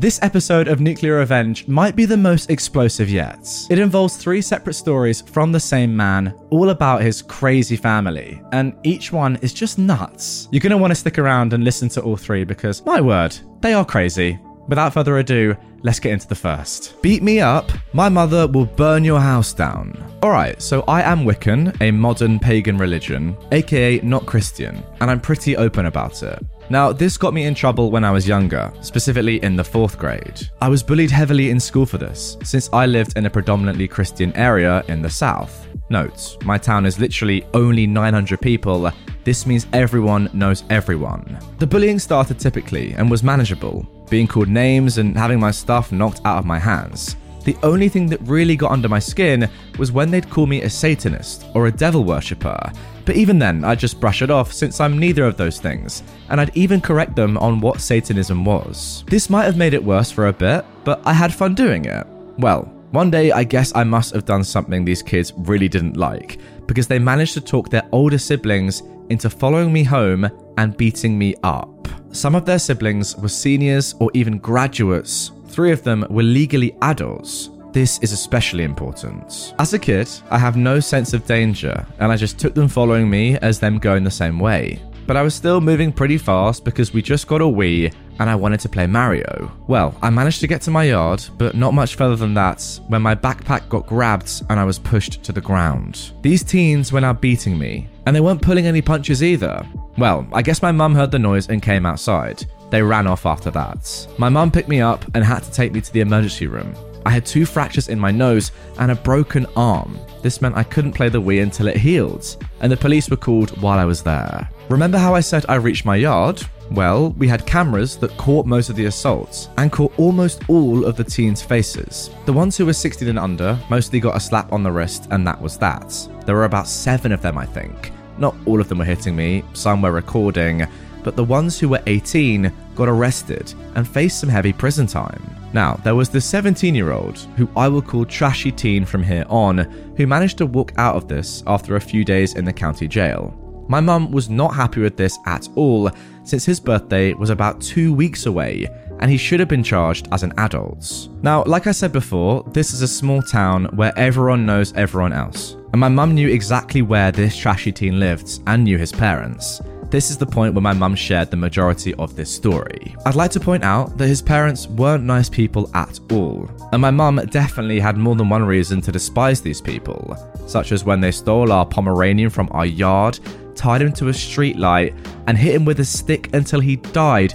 This episode of Nuclear Revenge might be the most explosive yet. It involves three separate stories from the same man, all about his crazy family, and each one is just nuts. You're going to want to stick around and listen to all three because, my word, they are crazy. Without further ado, let's get into the first. Beat me up, my mother will burn your house down. Alright, so I am Wiccan, a modern pagan religion, aka not Christian, and I'm pretty open about it. Now, this got me in trouble when I was younger, specifically in the fourth grade. I was bullied heavily in school for this, since I lived in a predominantly Christian area in the south. Note, my town is literally only 900 people. This means everyone knows everyone. The bullying started typically and was manageable, being called names and having my stuff knocked out of my hands. The only thing that really got under my skin was when they'd call me a Satanist or a devil worshipper. But even then, I'd just brush it off since I'm neither of those things, and I'd even correct them on what Satanism was. This might have made it worse for a bit, but I had fun doing it. Well, one day I guess I must have done something these kids really didn't like, because they managed to talk their older siblings into following me home and beating me up. Some of their siblings were seniors or even graduates Three of them were legally adults. This is especially important. As a kid, I have no sense of danger, and I just took them following me as them going the same way. But I was still moving pretty fast because we just got a Wii and I wanted to play Mario. Well, I managed to get to my yard, but not much further than that when my backpack got grabbed and I was pushed to the ground. These teens were now beating me, and they weren't pulling any punches either. Well, I guess my mum heard the noise and came outside. They ran off after that. My mum picked me up and had to take me to the emergency room. I had two fractures in my nose and a broken arm. This meant I couldn't play the Wii until it healed, and the police were called while I was there. Remember how I said I reached my yard? Well, we had cameras that caught most of the assaults and caught almost all of the teens' faces. The ones who were 16 and under mostly got a slap on the wrist, and that was that. There were about seven of them, I think. Not all of them were hitting me, some were recording, but the ones who were 18 got arrested and faced some heavy prison time. Now, there was the 17 year old, who I will call Trashy Teen from here on, who managed to walk out of this after a few days in the county jail. My mum was not happy with this at all, since his birthday was about two weeks away and he should have been charged as an adult. Now, like I said before, this is a small town where everyone knows everyone else, and my mum knew exactly where this trashy teen lived and knew his parents. This is the point where my mum shared the majority of this story. I'd like to point out that his parents weren't nice people at all, and my mum definitely had more than one reason to despise these people, such as when they stole our Pomeranian from our yard, tied him to a streetlight, and hit him with a stick until he died.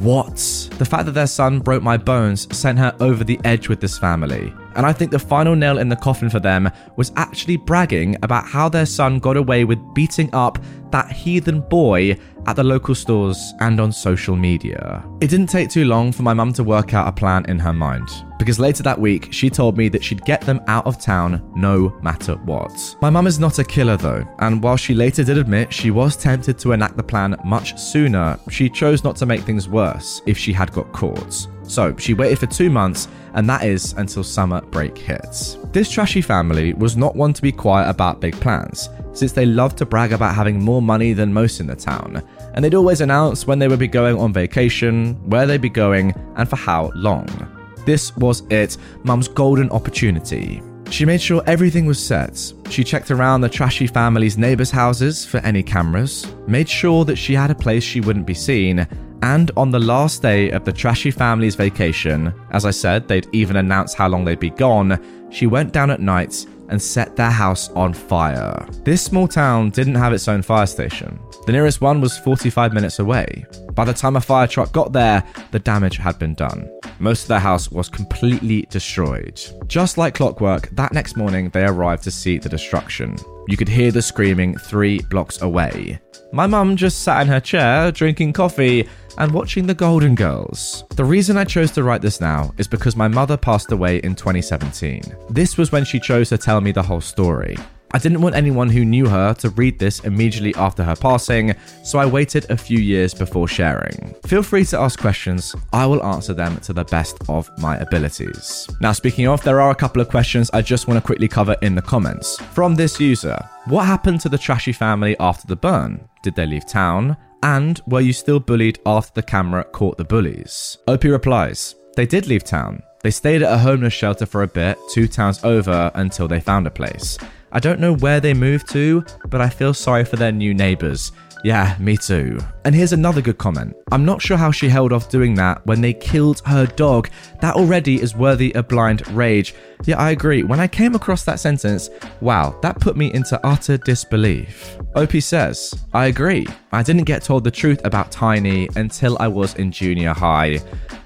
What? The fact that their son broke my bones sent her over the edge with this family. And I think the final nail in the coffin for them was actually bragging about how their son got away with beating up that heathen boy at the local stores and on social media. It didn't take too long for my mum to work out a plan in her mind, because later that week she told me that she'd get them out of town no matter what. My mum is not a killer though, and while she later did admit she was tempted to enact the plan much sooner, she chose not to make things worse if she had got caught. So she waited for two months, and that is until summer break hits. This trashy family was not one to be quiet about big plans, since they loved to brag about having more money than most in the town, and they'd always announce when they would be going on vacation, where they'd be going, and for how long. This was it, Mum's golden opportunity. She made sure everything was set. She checked around the trashy family's neighbours' houses for any cameras, made sure that she had a place she wouldn't be seen, and on the last day of the trashy family's vacation, as I said, they'd even announced how long they'd be gone, she went down at night and set their house on fire. This small town didn't have its own fire station. The nearest one was 45 minutes away. By the time a fire truck got there, the damage had been done. Most of their house was completely destroyed. Just like clockwork, that next morning they arrived to see the destruction. You could hear the screaming three blocks away. My mum just sat in her chair, drinking coffee, and watching The Golden Girls. The reason I chose to write this now is because my mother passed away in 2017. This was when she chose to tell me the whole story. I didn't want anyone who knew her to read this immediately after her passing, so I waited a few years before sharing. Feel free to ask questions, I will answer them to the best of my abilities. Now, speaking of, there are a couple of questions I just want to quickly cover in the comments. From this user What happened to the trashy family after the burn? Did they leave town? And were you still bullied after the camera caught the bullies? OP replies They did leave town. They stayed at a homeless shelter for a bit, two towns over, until they found a place. I don't know where they moved to, but I feel sorry for their new neighbours. Yeah, me too. And here's another good comment. I'm not sure how she held off doing that when they killed her dog. That already is worthy of blind rage. Yeah, I agree. When I came across that sentence, wow, that put me into utter disbelief. OP says, I agree. I didn't get told the truth about Tiny until I was in junior high.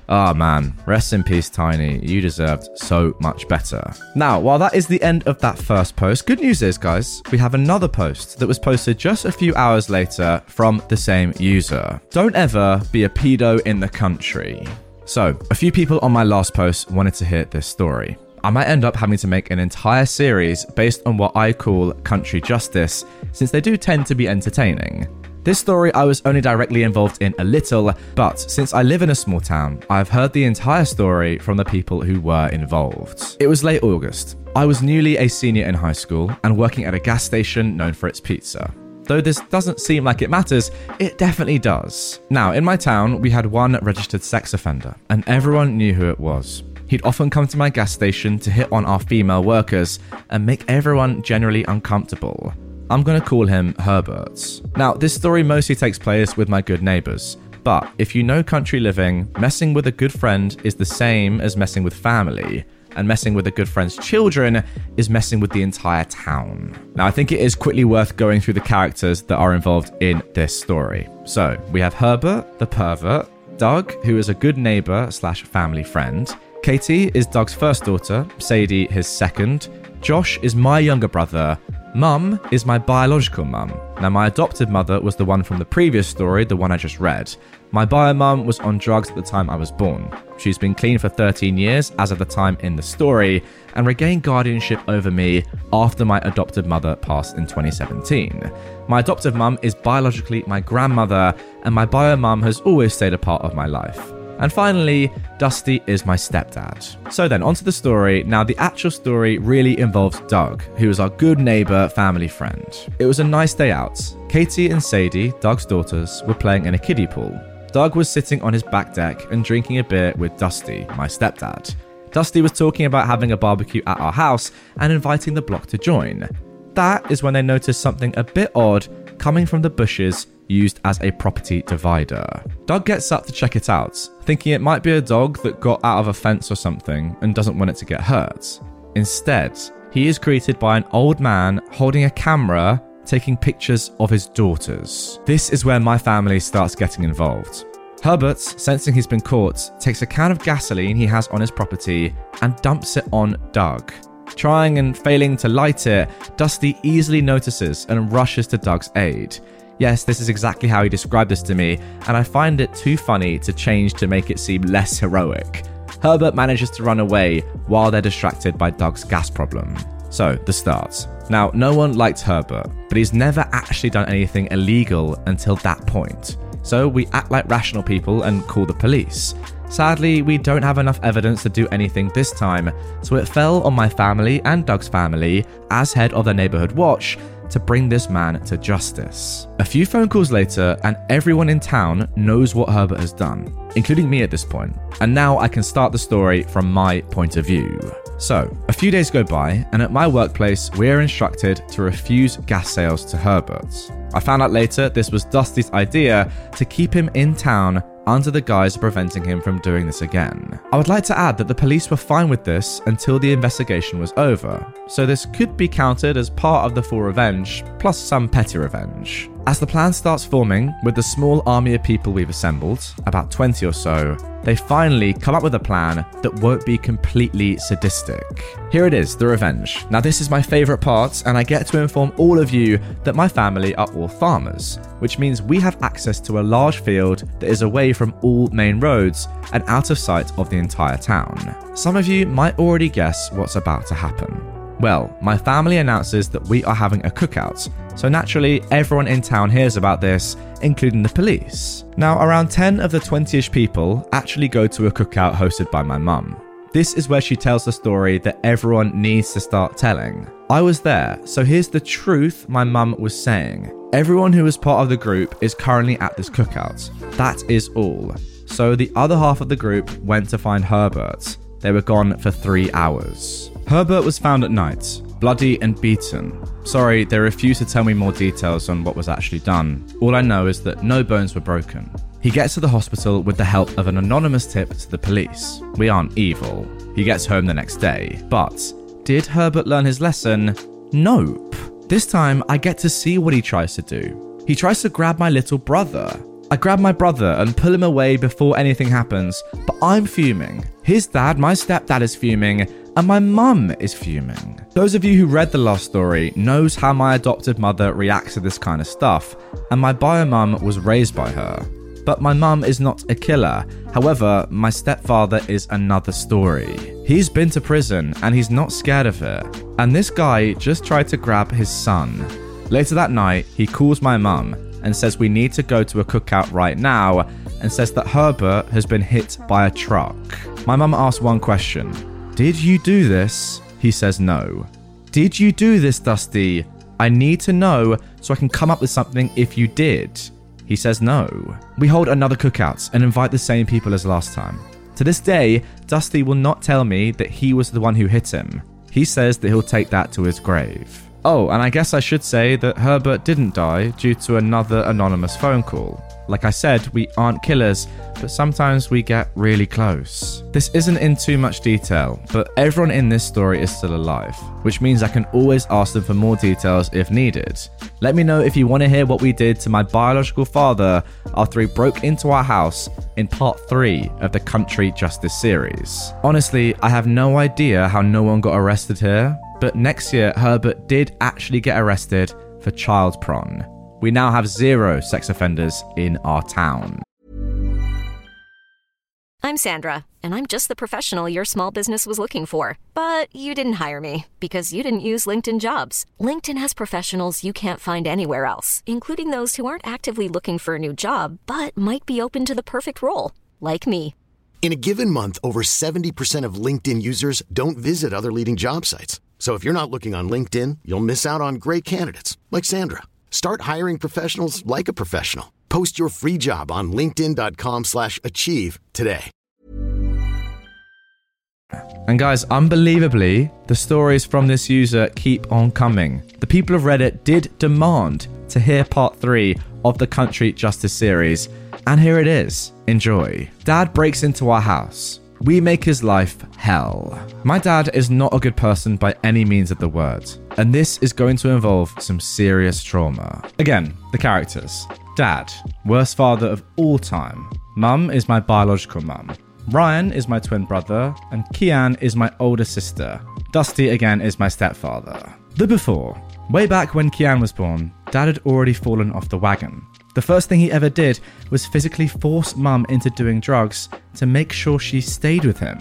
Oh man, rest in peace, Tiny. You deserved so much better. Now, while that is the end of that first post, good news is, guys, we have another post that was posted just a few hours later from the same user. Don't ever be a pedo in the country. So, a few people on my last post wanted to hear this story. I might end up having to make an entire series based on what I call country justice, since they do tend to be entertaining. This story I was only directly involved in a little, but since I live in a small town, I've heard the entire story from the people who were involved. It was late August. I was newly a senior in high school and working at a gas station known for its pizza. Though this doesn't seem like it matters, it definitely does. Now, in my town, we had one registered sex offender, and everyone knew who it was. He'd often come to my gas station to hit on our female workers and make everyone generally uncomfortable. I'm going to call him Herbert. Now, this story mostly takes place with my good neighbours. But if you know country living, messing with a good friend is the same as messing with family, and messing with a good friend's children is messing with the entire town. Now, I think it is quickly worth going through the characters that are involved in this story. So, we have Herbert, the pervert, Doug, who is a good neighbor slash family friend, Katie is Doug's first daughter, Sadie his second, Josh is my younger brother, Mum is my biological mum. Now, my adopted mother was the one from the previous story, the one I just read. My bio mum was on drugs at the time I was born. She's been clean for 13 years as of the time in the story and regained guardianship over me after my adopted mother passed in 2017. My adoptive mum is biologically my grandmother, and my bio mum has always stayed a part of my life. And finally, Dusty is my stepdad. So then, onto the story. Now, the actual story really involves Doug, who is our good neighbor, family friend. It was a nice day out. Katie and Sadie, Doug's daughters, were playing in a kiddie pool. Doug was sitting on his back deck and drinking a beer with Dusty, my stepdad. Dusty was talking about having a barbecue at our house and inviting the block to join. That is when they noticed something a bit odd coming from the bushes used as a property divider. Doug gets up to check it out, thinking it might be a dog that got out of a fence or something and doesn't want it to get hurt. Instead, he is greeted by an old man holding a camera taking pictures of his daughters. This is where my family starts getting involved. Herbert, sensing he's been caught, takes a can of gasoline he has on his property and dumps it on Doug. Trying and failing to light it, Dusty easily notices and rushes to Doug's aid. Yes, this is exactly how he described this to me, and I find it too funny to change to make it seem less heroic. Herbert manages to run away while they're distracted by Doug's gas problem. So, the start. Now, no one liked Herbert, but he's never actually done anything illegal until that point. So, we act like rational people and call the police. Sadly, we don't have enough evidence to do anything this time, so it fell on my family and Doug's family, as head of the neighborhood watch, to bring this man to justice. A few phone calls later, and everyone in town knows what Herbert has done, including me at this point. And now I can start the story from my point of view. So, a few days go by, and at my workplace, we are instructed to refuse gas sales to Herbert. I found out later this was Dusty's idea to keep him in town under the guise of preventing him from doing this again. I would like to add that the police were fine with this until the investigation was over, so this could be counted as part of the full revenge, plus some petty revenge. As the plan starts forming, with the small army of people we've assembled, about 20 or so, they finally come up with a plan that won't be completely sadistic. Here it is, the revenge. Now, this is my favourite part, and I get to inform all of you that my family are all farmers, which means we have access to a large field that is away from all main roads and out of sight of the entire town. Some of you might already guess what's about to happen. Well, my family announces that we are having a cookout, so naturally, everyone in town hears about this, including the police. Now, around 10 of the 20 ish people actually go to a cookout hosted by my mum. This is where she tells the story that everyone needs to start telling. I was there, so here's the truth my mum was saying. Everyone who was part of the group is currently at this cookout. That is all. So the other half of the group went to find Herbert. They were gone for three hours. Herbert was found at night, bloody and beaten. Sorry, they refuse to tell me more details on what was actually done. All I know is that no bones were broken. He gets to the hospital with the help of an anonymous tip to the police. We aren't evil. He gets home the next day. But did Herbert learn his lesson? Nope. This time, I get to see what he tries to do. He tries to grab my little brother. I grab my brother and pull him away before anything happens, but I'm fuming. His dad, my stepdad, is fuming, and my mum is fuming. Those of you who read the last story knows how my adopted mother reacts to this kind of stuff, and my bio mum was raised by her. But my mum is not a killer. However, my stepfather is another story. He's been to prison and he's not scared of it. And this guy just tried to grab his son. Later that night, he calls my mum and says we need to go to a cookout right now and says that Herbert has been hit by a truck. My mum asks one question did you do this? He says no. Did you do this, Dusty? I need to know so I can come up with something if you did. He says no. We hold another cookout and invite the same people as last time. To this day, Dusty will not tell me that he was the one who hit him. He says that he'll take that to his grave. Oh, and I guess I should say that Herbert didn't die due to another anonymous phone call. Like I said, we aren't killers, but sometimes we get really close. This isn't in too much detail, but everyone in this story is still alive, which means I can always ask them for more details if needed. Let me know if you want to hear what we did to my biological father after he broke into our house in part 3 of the Country Justice series. Honestly, I have no idea how no one got arrested here, but next year Herbert did actually get arrested for child porn we now have zero sex offenders in our town. I'm Sandra, and I'm just the professional your small business was looking for. But you didn't hire me because you didn't use LinkedIn jobs. LinkedIn has professionals you can't find anywhere else, including those who aren't actively looking for a new job but might be open to the perfect role, like me. In a given month, over 70% of LinkedIn users don't visit other leading job sites. So if you're not looking on LinkedIn, you'll miss out on great candidates like Sandra. Start hiring professionals like a professional. Post your free job on linkedin.com slash achieve today. And guys, unbelievably, the stories from this user keep on coming. The people of Reddit did demand to hear part 3 of the Country Justice series, and here it is. Enjoy. Dad breaks into our house. We make his life hell. My dad is not a good person by any means of the word, and this is going to involve some serious trauma. Again, the characters. Dad, worst father of all time. Mum is my biological mum. Ryan is my twin brother, and Kian is my older sister. Dusty again is my stepfather. The before. Way back when Kian was born, Dad had already fallen off the wagon. The first thing he ever did was physically force mum into doing drugs to make sure she stayed with him.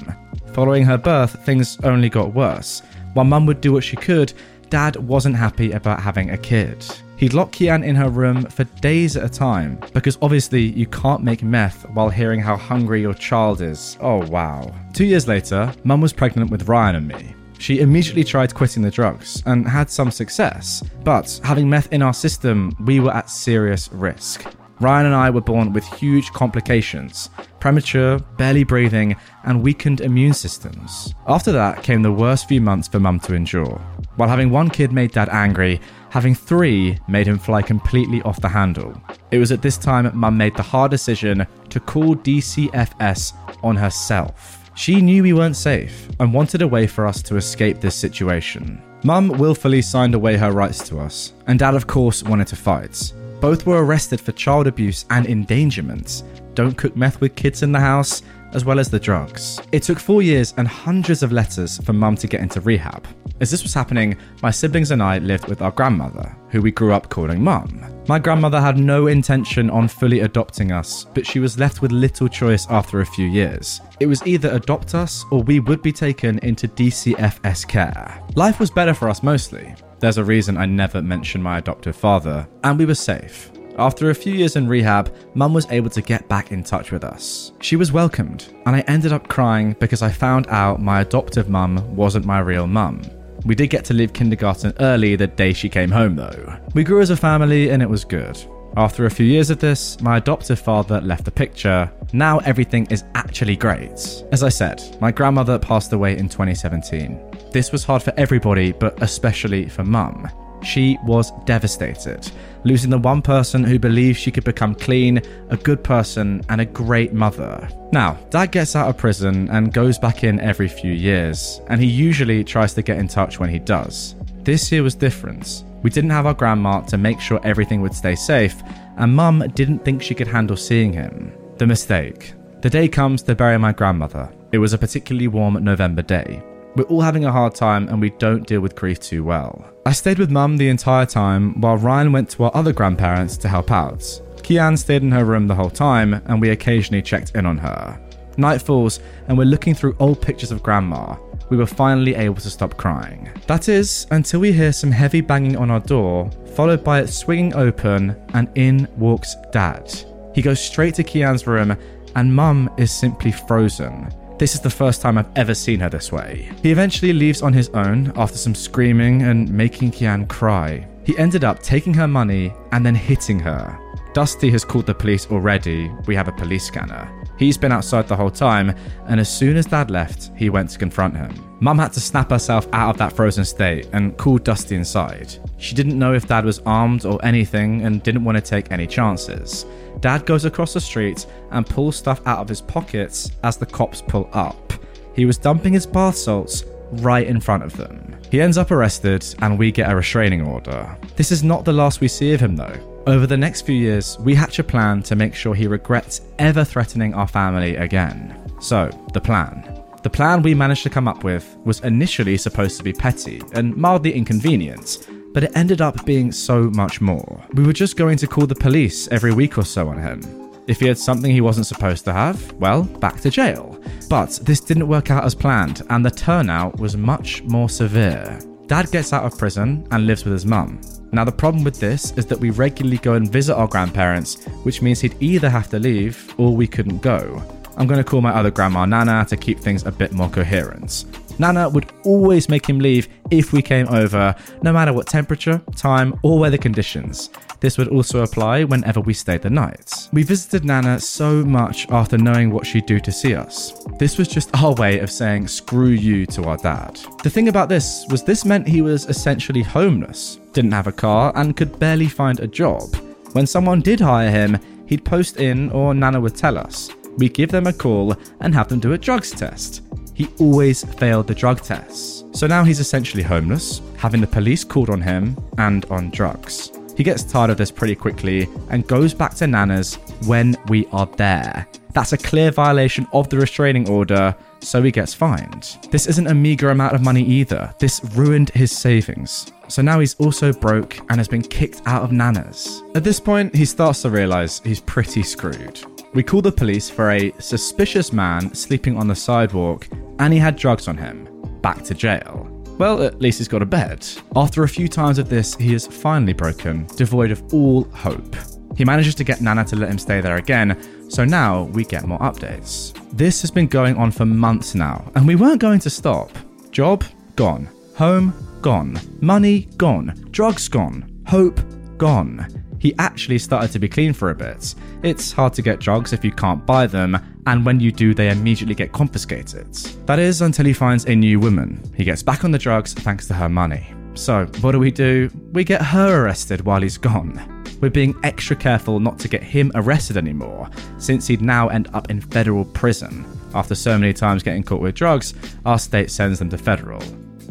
Following her birth, things only got worse. While mum would do what she could, dad wasn't happy about having a kid. He'd lock Kian in her room for days at a time, because obviously you can't make meth while hearing how hungry your child is. Oh wow. Two years later, mum was pregnant with Ryan and me. She immediately tried quitting the drugs and had some success, but having meth in our system, we were at serious risk. Ryan and I were born with huge complications premature, barely breathing, and weakened immune systems. After that came the worst few months for mum to endure. While having one kid made dad angry, having three made him fly completely off the handle. It was at this time mum made the hard decision to call DCFS on herself. She knew we weren't safe and wanted a way for us to escape this situation. Mum willfully signed away her rights to us, and Dad, of course, wanted to fight. Both were arrested for child abuse and endangerment. Don't cook meth with kids in the house, as well as the drugs. It took four years and hundreds of letters for mum to get into rehab. As this was happening, my siblings and I lived with our grandmother, who we grew up calling mum. My grandmother had no intention on fully adopting us, but she was left with little choice after a few years. It was either adopt us or we would be taken into DCFS care. Life was better for us mostly. There's a reason I never mentioned my adoptive father, and we were safe. After a few years in rehab, Mum was able to get back in touch with us. She was welcomed, and I ended up crying because I found out my adoptive mum wasn't my real mum. We did get to leave kindergarten early the day she came home, though. We grew as a family, and it was good. After a few years of this, my adoptive father left the picture. Now everything is actually great. As I said, my grandmother passed away in 2017. This was hard for everybody, but especially for mum. She was devastated, losing the one person who believed she could become clean, a good person, and a great mother. Now, dad gets out of prison and goes back in every few years, and he usually tries to get in touch when he does. This year was different. We didn't have our grandma to make sure everything would stay safe, and mum didn't think she could handle seeing him. The mistake. The day comes to bury my grandmother. It was a particularly warm November day. We're all having a hard time and we don't deal with grief too well. I stayed with mum the entire time while Ryan went to our other grandparents to help out. Kian stayed in her room the whole time and we occasionally checked in on her. Night falls and we're looking through old pictures of grandma. We were finally able to stop crying. That is, until we hear some heavy banging on our door, followed by it swinging open, and in walks Dad. He goes straight to Kian's room, and Mum is simply frozen. This is the first time I've ever seen her this way. He eventually leaves on his own after some screaming and making Kian cry. He ended up taking her money and then hitting her. Dusty has called the police already. We have a police scanner. He's been outside the whole time, and as soon as Dad left, he went to confront him. Mum had to snap herself out of that frozen state and call Dusty inside. She didn't know if Dad was armed or anything and didn't want to take any chances. Dad goes across the street and pulls stuff out of his pockets as the cops pull up. He was dumping his bath salts right in front of them. He ends up arrested and we get a restraining order. This is not the last we see of him though. Over the next few years, we hatch a plan to make sure he regrets ever threatening our family again. So, the plan. The plan we managed to come up with was initially supposed to be petty and mildly inconvenient, but it ended up being so much more. We were just going to call the police every week or so on him. If he had something he wasn't supposed to have, well, back to jail. But this didn't work out as planned, and the turnout was much more severe. Dad gets out of prison and lives with his mum. Now, the problem with this is that we regularly go and visit our grandparents, which means he'd either have to leave or we couldn't go. I'm going to call my other grandma Nana to keep things a bit more coherent. Nana would always make him leave if we came over, no matter what temperature, time, or weather conditions. This would also apply whenever we stayed the night. We visited Nana so much after knowing what she'd do to see us. This was just our way of saying screw you to our dad. The thing about this was this meant he was essentially homeless, didn't have a car, and could barely find a job. When someone did hire him, he'd post in or Nana would tell us. We'd give them a call and have them do a drugs test. He always failed the drug tests. So now he's essentially homeless, having the police called on him and on drugs. He gets tired of this pretty quickly and goes back to Nana's when we are there. That's a clear violation of the restraining order, so he gets fined. This isn't a meager amount of money either. This ruined his savings. So now he's also broke and has been kicked out of Nana's. At this point, he starts to realize he's pretty screwed. We call the police for a suspicious man sleeping on the sidewalk and he had drugs on him. Back to jail. Well, at least he's got a bed. After a few times of this, he is finally broken, devoid of all hope. He manages to get Nana to let him stay there again, so now we get more updates. This has been going on for months now, and we weren't going to stop. Job, gone. Home, gone. Money, gone. Drugs, gone. Hope, gone. He actually started to be clean for a bit. It's hard to get drugs if you can't buy them, and when you do, they immediately get confiscated. That is until he finds a new woman. He gets back on the drugs thanks to her money. So, what do we do? We get her arrested while he's gone. We're being extra careful not to get him arrested anymore, since he'd now end up in federal prison. After so many times getting caught with drugs, our state sends them to federal.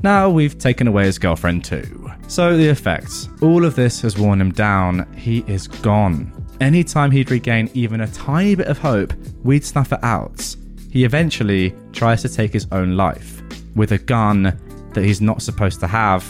Now we've taken away his girlfriend too. So, the effects. All of this has worn him down. He is gone. Anytime he'd regain even a tiny bit of hope, we'd snuff it out. He eventually tries to take his own life with a gun that he's not supposed to have,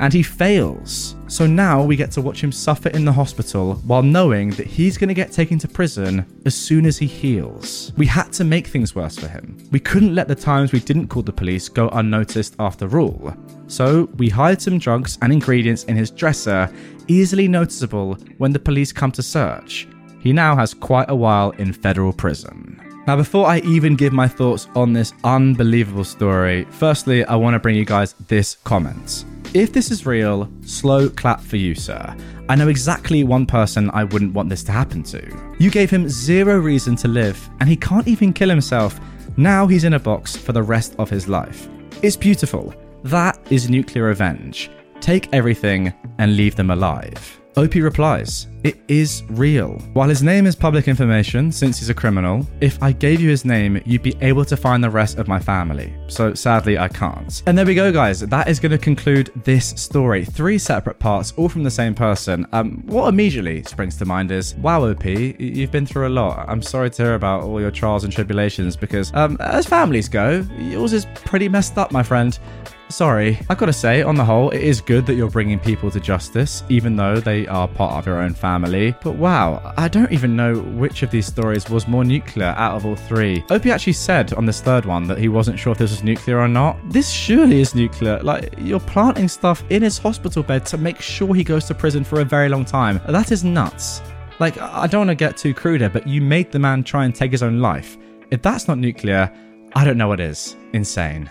and he fails. So now we get to watch him suffer in the hospital while knowing that he's going to get taken to prison as soon as he heals. We had to make things worse for him. We couldn't let the times we didn't call the police go unnoticed after all. So we hide some drugs and ingredients in his dresser, easily noticeable when the police come to search. He now has quite a while in federal prison. Now, before I even give my thoughts on this unbelievable story, firstly, I want to bring you guys this comment. If this is real, slow clap for you, sir. I know exactly one person I wouldn't want this to happen to. You gave him zero reason to live, and he can't even kill himself. Now he's in a box for the rest of his life. It's beautiful. That is nuclear revenge. Take everything and leave them alive. OP replies, It is real. While his name is public information, since he's a criminal, if I gave you his name, you'd be able to find the rest of my family. So sadly, I can't. And there we go, guys. That is going to conclude this story. Three separate parts, all from the same person. Um, what immediately springs to mind is, wow, OP, you've been through a lot. I'm sorry to hear about all your trials and tribulations because, um, as families go, yours is pretty messed up, my friend. Sorry, I've got to say, on the whole, it is good that you're bringing people to justice, even though they are part of your own family. But wow, I don't even know which of these stories was more nuclear out of all three. OP actually said on this third one that he wasn't sure if this was nuclear or not. This surely is nuclear. Like, you're planting stuff in his hospital bed to make sure he goes to prison for a very long time. That is nuts. Like, I don't want to get too crude here, but you made the man try and take his own life. If that's not nuclear, I don't know what is. Insane.